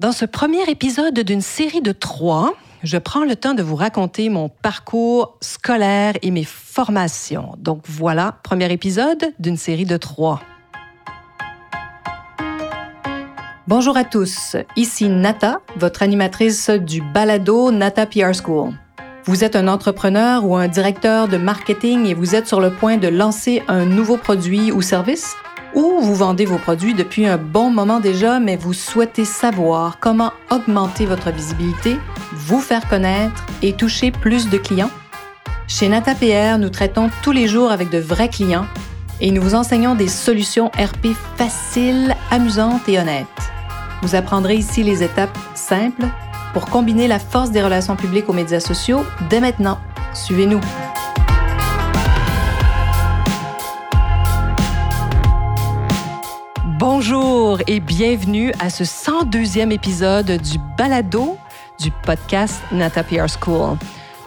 Dans ce premier épisode d'une série de trois, je prends le temps de vous raconter mon parcours scolaire et mes formations. Donc voilà, premier épisode d'une série de trois. Bonjour à tous, ici Nata, votre animatrice du balado Nata PR School. Vous êtes un entrepreneur ou un directeur de marketing et vous êtes sur le point de lancer un nouveau produit ou service? Ou vous vendez vos produits depuis un bon moment déjà, mais vous souhaitez savoir comment augmenter votre visibilité, vous faire connaître et toucher plus de clients? Chez NataPR, nous traitons tous les jours avec de vrais clients et nous vous enseignons des solutions RP faciles, amusantes et honnêtes. Vous apprendrez ici les étapes simples pour combiner la force des relations publiques aux médias sociaux dès maintenant. Suivez-nous. Bonjour et bienvenue à ce 102e épisode du balado du podcast Nata PR School.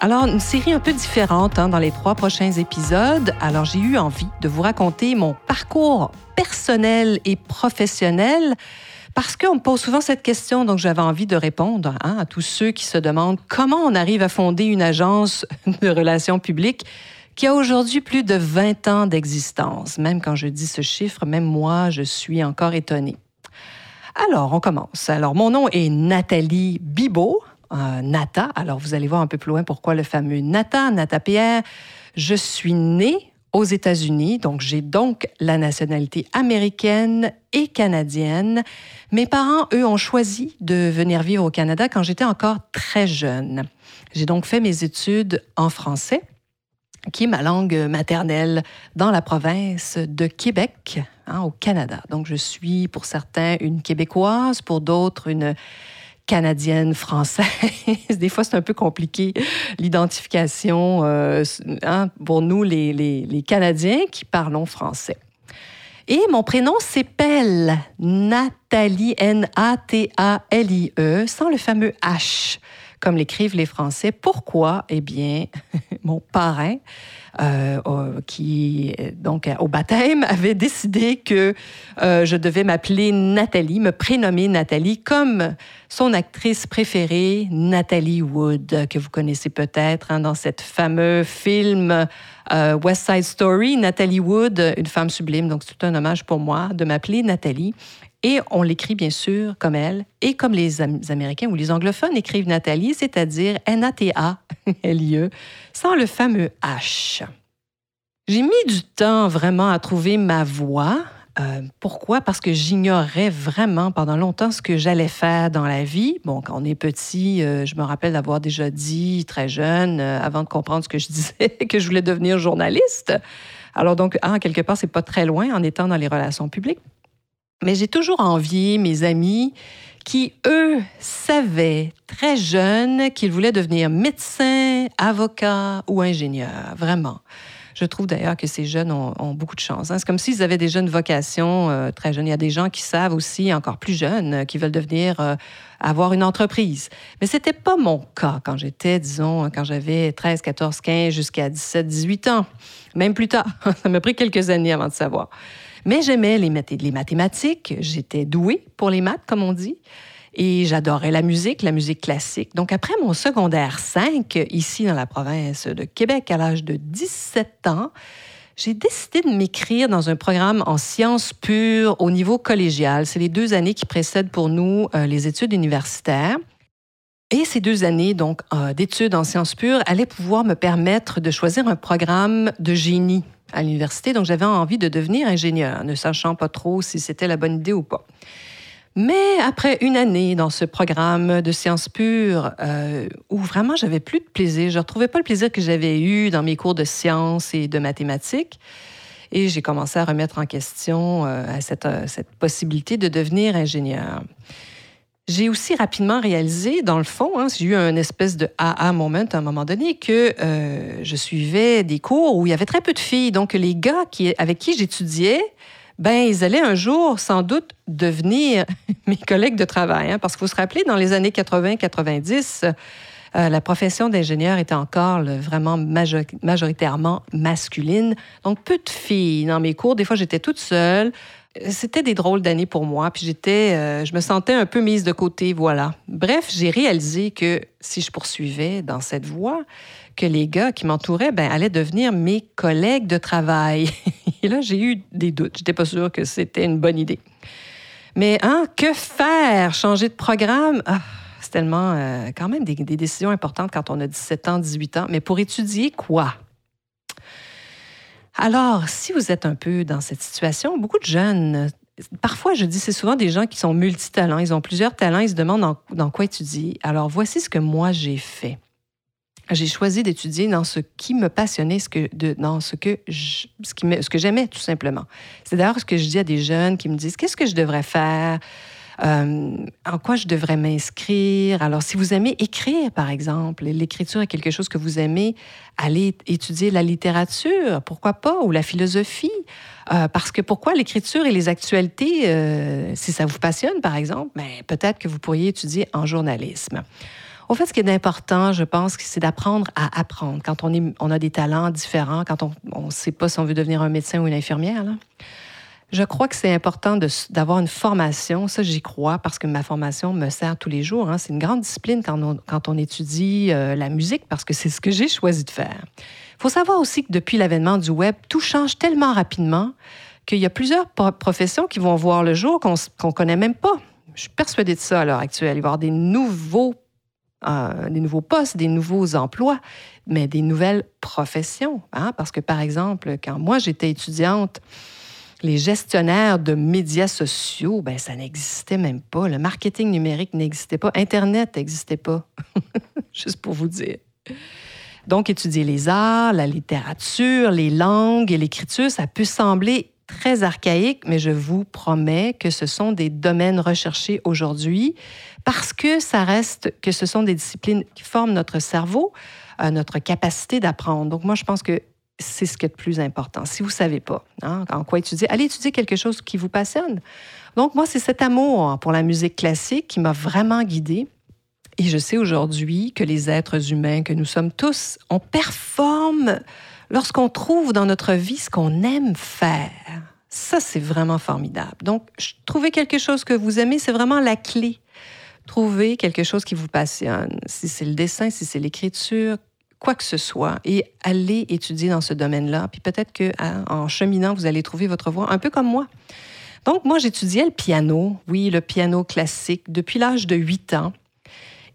Alors, une série un peu différente hein, dans les trois prochains épisodes. Alors, j'ai eu envie de vous raconter mon parcours personnel et professionnel parce qu'on me pose souvent cette question, donc j'avais envie de répondre hein, à tous ceux qui se demandent comment on arrive à fonder une agence de relations publiques qui a aujourd'hui plus de 20 ans d'existence. Même quand je dis ce chiffre, même moi, je suis encore étonnée. Alors, on commence. Alors, mon nom est Nathalie Bibot, euh, Nata. Alors, vous allez voir un peu plus loin pourquoi le fameux Nata, Nata PR. Je suis née aux États-Unis, donc j'ai donc la nationalité américaine et canadienne. Mes parents, eux, ont choisi de venir vivre au Canada quand j'étais encore très jeune. J'ai donc fait mes études en français qui est ma langue maternelle dans la province de Québec, hein, au Canada. Donc, je suis pour certains une Québécoise, pour d'autres une canadienne française. Des fois, c'est un peu compliqué, l'identification euh, hein, pour nous, les, les, Canadiens qui parlons français. Et mon prénom s'appelle Nathalie, N-A-T-A-L-I-E, sans le fameux H comme l'écrivent les Français. Pourquoi? Eh bien, mon parrain, euh, qui, donc, au baptême, avait décidé que euh, je devais m'appeler Nathalie, me prénommer Nathalie, comme son actrice préférée, Nathalie Wood, que vous connaissez peut-être hein, dans cette fameux film euh, West Side Story. Nathalie Wood, une femme sublime, donc c'est un hommage pour moi de m'appeler Nathalie. Et on l'écrit bien sûr comme elle et comme les Américains ou les anglophones écrivent Nathalie, c'est-à-dire N-A-T-A-L-I-E, sans le fameux H. J'ai mis du temps vraiment à trouver ma voix. Euh, pourquoi? Parce que j'ignorais vraiment pendant longtemps ce que j'allais faire dans la vie. Bon, quand on est petit, euh, je me rappelle d'avoir déjà dit très jeune, euh, avant de comprendre ce que je disais, que je voulais devenir journaliste. Alors donc, en quelque part, c'est pas très loin en étant dans les relations publiques. Mais j'ai toujours envié mes amis qui, eux, savaient très jeunes qu'ils voulaient devenir médecins, avocats ou ingénieurs, vraiment. Je trouve d'ailleurs que ces jeunes ont, beaucoup de chance. Hein. C'est comme s'ils avaient des jeunes vocations euh, très jeunes. Il y a des gens qui savent aussi, encore plus jeunes, qui veulent devenir, euh, avoir une entreprise. Mais ce n'était pas mon cas quand j'étais, disons, quand j'avais 13, 14, 15, jusqu'à 17, 18 ans. Même plus tard. Ça m'a pris quelques années avant de savoir. Mais j'aimais les, mathématiques, j'étais douée pour les maths, comme on dit. Et j'adorais la musique, la musique classique. Donc, après mon secondaire 5, ici dans la province de Québec, à l'âge de 17 ans, j'ai décidé de m'écrire dans un programme en sciences pures au niveau collégial. C'est les deux années qui précèdent pour nous euh, les études universitaires. Et ces deux années donc euh, d'études en sciences pures allaient pouvoir me permettre de choisir un programme de génie à l'université, donc j'avais envie de devenir ingénieur, ne sachant pas trop si c'était la bonne idée ou pas. Mais après une année dans ce programme de sciences pures, euh, où vraiment j'avais plus de plaisir, je ne retrouvais pas le plaisir que j'avais eu dans mes cours de sciences et de mathématiques, et j'ai commencé à remettre en question euh, cette, cette possibilité de devenir ingénieur. J'ai aussi rapidement réalisé, dans le fond, hein, j'ai eu un espèce de AA moment à un moment donné, que euh, je suivais des cours où il y avait très peu de filles. Donc, les gars avec qui j'étudiais, ben, ils allaient un jour, sans doute, devenir mes collègues de travail. Hein, parce qu'il faut se rappeler, dans les années 80-90, euh, la profession d'ingénieur était encore vraiment majoritairement masculine. Donc, peu de filles dans mes cours. Des fois, j'étais toute seule. C'était des drôles d'années pour moi, puis j'étais, euh, je me sentais un peu mise de côté, voilà. Bref, j'ai réalisé que si je poursuivais dans cette voie, que les gars qui m'entouraient ben, allaient devenir mes collègues de travail. Et là, j'ai eu des doutes. J'étais pas sûre que c'était une bonne idée. Mais hein, que faire? Changer de programme? Ah, c'est tellement euh, quand même des, des décisions importantes quand on a 17 ans, 18 ans. Mais pour étudier quoi? Alors, si vous êtes un peu dans cette situation, beaucoup de jeunes, parfois je dis, c'est souvent des gens qui sont multitalents, ils ont plusieurs talents, ils se demandent dans, quoi étudier. Alors, voici ce que moi j'ai fait. J'ai choisi d'étudier dans ce qui me passionnait, ce que, dans ce que, ce que j'aimais tout simplement. C'est d'ailleurs ce que je dis à des jeunes qui me disent, qu'est-ce que je devrais faire? Euh, en quoi je devrais m'inscrire? Alors, si vous aimez écrire, par exemple, l'écriture est quelque chose que vous aimez, allez étudier la littérature, pourquoi pas, ou la philosophie. Euh, parce que pourquoi l'écriture et les actualités, euh, si ça vous passionne, par exemple, ben, peut-être que vous pourriez étudier en journalisme. Au fait, ce qui est important, je pense, c'est d'apprendre à apprendre. Quand on, on a des talents différents, quand on ne sait pas si on veut devenir un médecin ou une infirmière, là, je crois que c'est important d'avoir une formation. Ça, j'y crois parce que ma formation me sert tous les jours. Hein. C'est une grande discipline quand on, étudie euh, la musique parce que c'est ce que j'ai choisi de faire. Il faut savoir aussi que depuis l'avènement du Web, tout change tellement rapidement qu'il y a plusieurs professions qui vont voir le jour qu'on ne connaît même pas. Je suis persuadée de ça à l'heure actuelle. Il va y avoir des nouveaux, euh, des nouveaux postes, des nouveaux emplois, mais des nouvelles professions. Hein. Parce que, par exemple, quand moi j'étais étudiante, les gestionnaires de médias sociaux, ben ça n'existait même pas. Le marketing numérique n'existait pas. Internet n'existait pas. Juste pour vous dire. Donc, étudier les arts, la littérature, les langues et l'écriture, ça peut sembler très archaïque, mais je vous promets que ce sont des domaines recherchés aujourd'hui parce que ça reste que ce sont des disciplines qui forment notre cerveau, euh, notre capacité d'apprendre. Donc, moi, je pense que c'est ce qui est le plus important. Si vous ne savez pas hein, en quoi étudier, allez étudier quelque chose qui vous passionne. Donc, moi, c'est cet amour pour la musique classique qui m'a vraiment guidée. Et je sais aujourd'hui que les êtres humains que nous sommes tous, on performe lorsqu'on trouve dans notre vie ce qu'on aime faire. Ça, c'est vraiment formidable. Donc, trouver quelque chose que vous aimez, c'est vraiment la clé. Trouver quelque chose qui vous passionne. Si c'est le dessin, si c'est l'écriture, quoi que ce soit et allez étudier dans ce domaine-là. Puis peut-être que en cheminant, vous allez trouver votre voie, un peu comme moi. Donc moi, j'étudiais le piano, oui, le piano classique, depuis l'âge de 8 ans.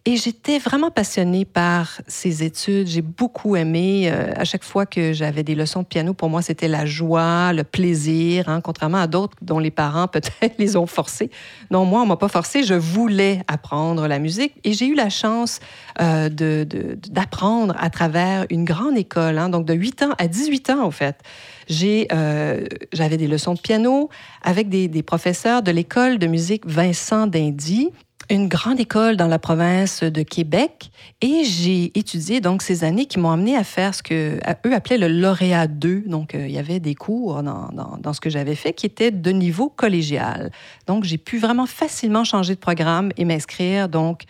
Et j'étais vraiment passionnée par ces études. J'ai beaucoup aimé. Euh, à chaque fois que j'avais des leçons de piano, pour moi, c'était la joie, le plaisir, hein, contrairement à d'autres dont les parents peut-être les ont forcés. Non, moi, on m'a pas forcé. Je voulais apprendre la musique et j'ai eu la chance euh, d'apprendre à travers une grande école, hein, donc de 8 ans à 18 ans, en fait. Euh, j'avais des leçons de piano avec des, des professeurs de l'école de musique Vincent Dindy une grande école dans la province de Québec et j'ai étudié donc ces années qui m'ont amené à faire ce que eux appelaient le lauréat 2. Donc, euh, il y avait des cours dans, dans, ce que j'avais fait qui étaient de niveau collégial. Donc, j'ai pu vraiment facilement changer de programme et m'inscrire donc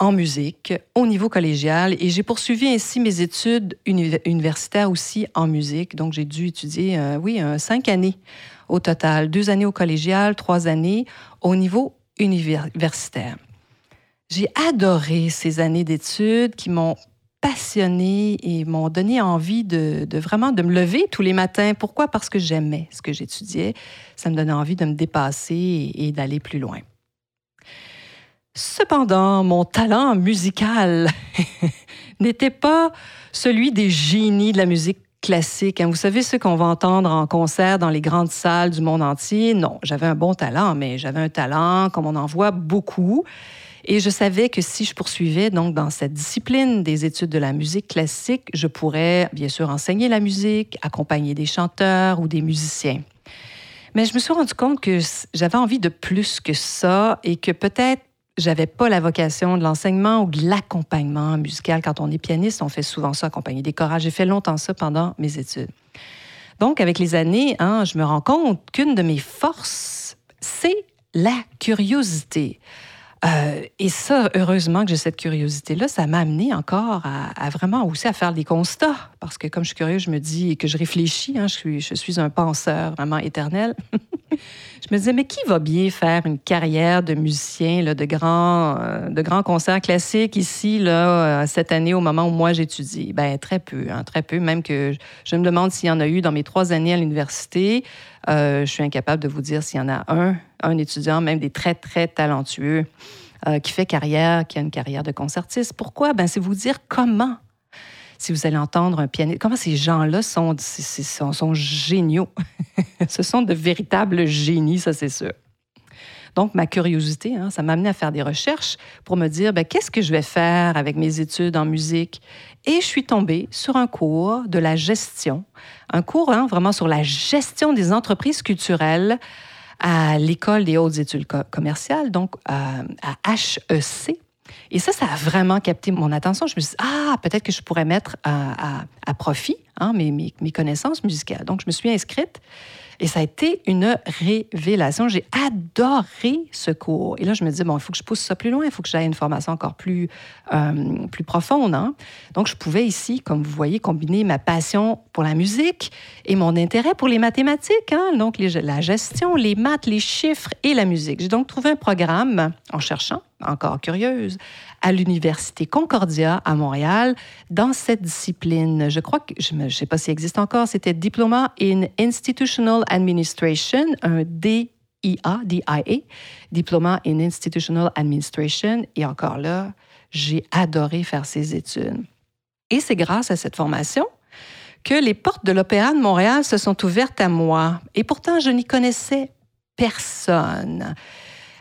en musique au niveau collégial et j'ai poursuivi ainsi mes études universitaires aussi en musique. Donc, j'ai dû étudier, euh, oui, cinq années au total, deux années au collégial, trois années au niveau universitaire. J'ai adoré ces années d'études qui m'ont passionnée et m'ont donné envie de, vraiment de me lever tous les matins. Pourquoi? Parce que j'aimais ce que j'étudiais. Ça me donnait envie de me dépasser et, et d'aller plus loin. Cependant, mon talent musical n'était pas celui des génies de la musique classique. Hein. Vous savez ce qu'on va entendre en concert dans les grandes salles du monde entier? Non, j'avais un bon talent, mais j'avais un talent comme on en voit beaucoup. Et je savais que si je poursuivais donc dans cette discipline des études de la musique classique, je pourrais bien sûr enseigner la musique, accompagner des chanteurs ou des musiciens. Mais je me suis rendu compte que j'avais envie de plus que ça et que peut-être j'avais pas la vocation de l'enseignement ou de l'accompagnement musical. Quand on est pianiste, on fait souvent ça, accompagner des chorages. J'ai fait longtemps ça pendant mes études. Donc, avec les années, hein, je me rends compte qu'une de mes forces, c'est la curiosité. Euh, et ça, heureusement que j'ai cette curiosité-là, ça m'a amené encore à, vraiment aussi à faire des constats. Parce que comme je suis curieuse, je me dis que je réfléchis, hein, je, suis, je suis un penseur vraiment éternel. je me disais, mais qui va bien faire une carrière de musicien, de, grands, euh, de concerts classiques ici, là, euh, cette année, au moment où moi j'étudie? Ben très peu, hein, très peu. Même que je me demande s'il y en a eu dans mes trois années à l'université. je suis incapable de vous dire s'il y en a un un étudiant, même des très, très talentueux, euh, qui fait carrière, qui a une carrière de concertiste. Pourquoi? Ben, c'est vous dire comment. Si vous allez entendre un pianiste, comment ces gens-là sont, sont, géniaux. Ce sont de véritables génies, ça c'est sûr. Donc, ma curiosité, hein, ça m'a amené à faire des recherches pour me dire, ben, qu'est-ce que je vais faire avec mes études en musique? Et je suis tombée sur un cours de la gestion, un cours hein, vraiment sur la gestion des entreprises culturelles à l'École des hautes études commerciales, donc euh, à, HEC. Et ça, ça a vraiment capté mon attention. Je me suis dit, ah, peut-être que je pourrais mettre à, profit hein, mes, connaissances musicales. Donc, je me suis inscrite et ça a été une révélation. J'ai adoré ce cours. Et là, je me disais, bon, il faut que je pousse ça plus loin, il faut que j'aille une formation encore plus, euh, plus profonde. Hein. Donc, je pouvais ici, comme vous voyez, combiner ma passion pour la musique et mon intérêt pour les mathématiques, hein. donc la gestion, les maths, les chiffres et la musique. J'ai donc trouvé un programme en cherchant, encore curieuse, à l'Université Concordia à Montréal dans cette discipline. Je crois que, je ne sais pas s'il existe encore, c'était Diploma in Institutional Administration, un DIA, DIA, Diploma in Institutional Administration. Et encore là, j'ai adoré faire ces études. Et c'est grâce à cette formation que les portes de l'Opéra de Montréal se sont ouvertes à moi. Et pourtant, je n'y connaissais personne.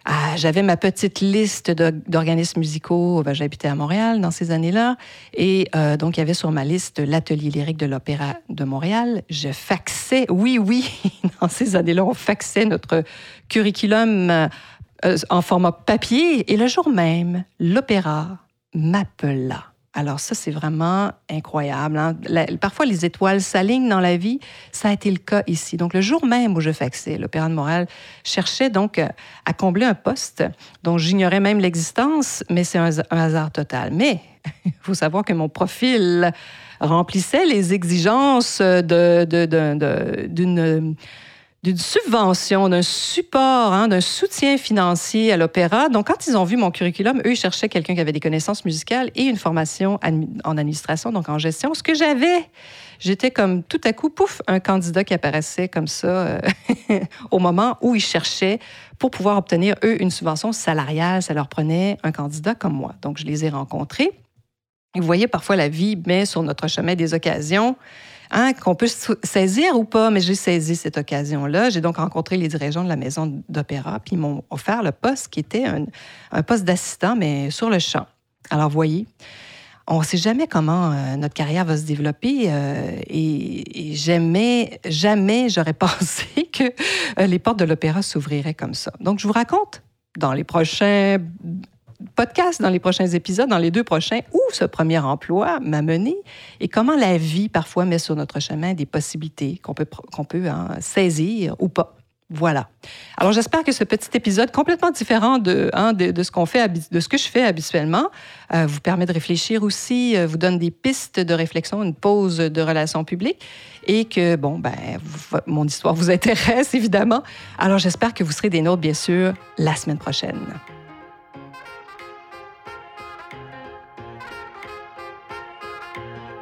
Ah, j'avais ma petite liste d'organismes musicaux. Ben, J'habitais à Montréal dans ces années-là. Et euh, donc, il y avait sur ma liste l'Atelier lyrique de l'Opéra de Montréal. Je faxais, oui, oui, dans ces années-là, on faxait notre curriculum euh, en format papier. Et le jour même, l'Opéra m'appela. Alors ça, c'est vraiment incroyable. Hein. parfois, les étoiles s'alignent dans la vie. Ça a été le cas ici. Donc, le jour même où je faxais, l'Opéra de Montréal cherchait donc à combler un poste dont j'ignorais même l'existence, mais c'est un, hasard total. Mais il faut savoir que mon profil remplissait les exigences d'une... d'une subvention, d'un support, hein, d'un soutien financier à l'opéra. Donc, quand ils ont vu mon curriculum, eux, ils cherchaient quelqu'un qui avait des connaissances musicales et une formation en administration, donc en gestion. Ce que j'avais, j'étais comme tout à coup, pouf, un candidat qui apparaissait comme ça euh, au moment où ils cherchaient pour pouvoir obtenir, eux, une subvention salariale. Ça leur prenait un candidat comme moi. Donc, je les ai rencontrés. vous voyez, parfois, la vie met sur notre chemin des occasions Hein, qu'on peut saisir ou pas, mais j'ai saisi cette occasion-là. J'ai donc rencontré les dirigeants de la maison d'opéra, puis ils m'ont offert le poste qui était un, poste d'assistant, mais sur le champ. Alors, voyez, on ne sait jamais comment euh, notre carrière va se développer euh, et, jamais, jamais j'aurais pensé que euh, les portes de l'opéra s'ouvriraient comme ça. Donc, je vous raconte dans les prochains podcast dans les prochains épisodes, dans les deux prochains, où ce premier emploi m'a mené et comment la vie parfois met sur notre chemin des possibilités qu'on peut, qu'on peut hein, saisir ou pas. Voilà. Alors j'espère que ce petit épisode complètement différent de, hein, de, ce qu'on fait, de ce que je fais habituellement, euh, vous permet de réfléchir aussi, euh, vous donne des pistes de réflexion, une pause de relations publiques, et que bon ben mon histoire vous intéresse évidemment. Alors j'espère que vous serez des nôtres bien sûr la semaine prochaine.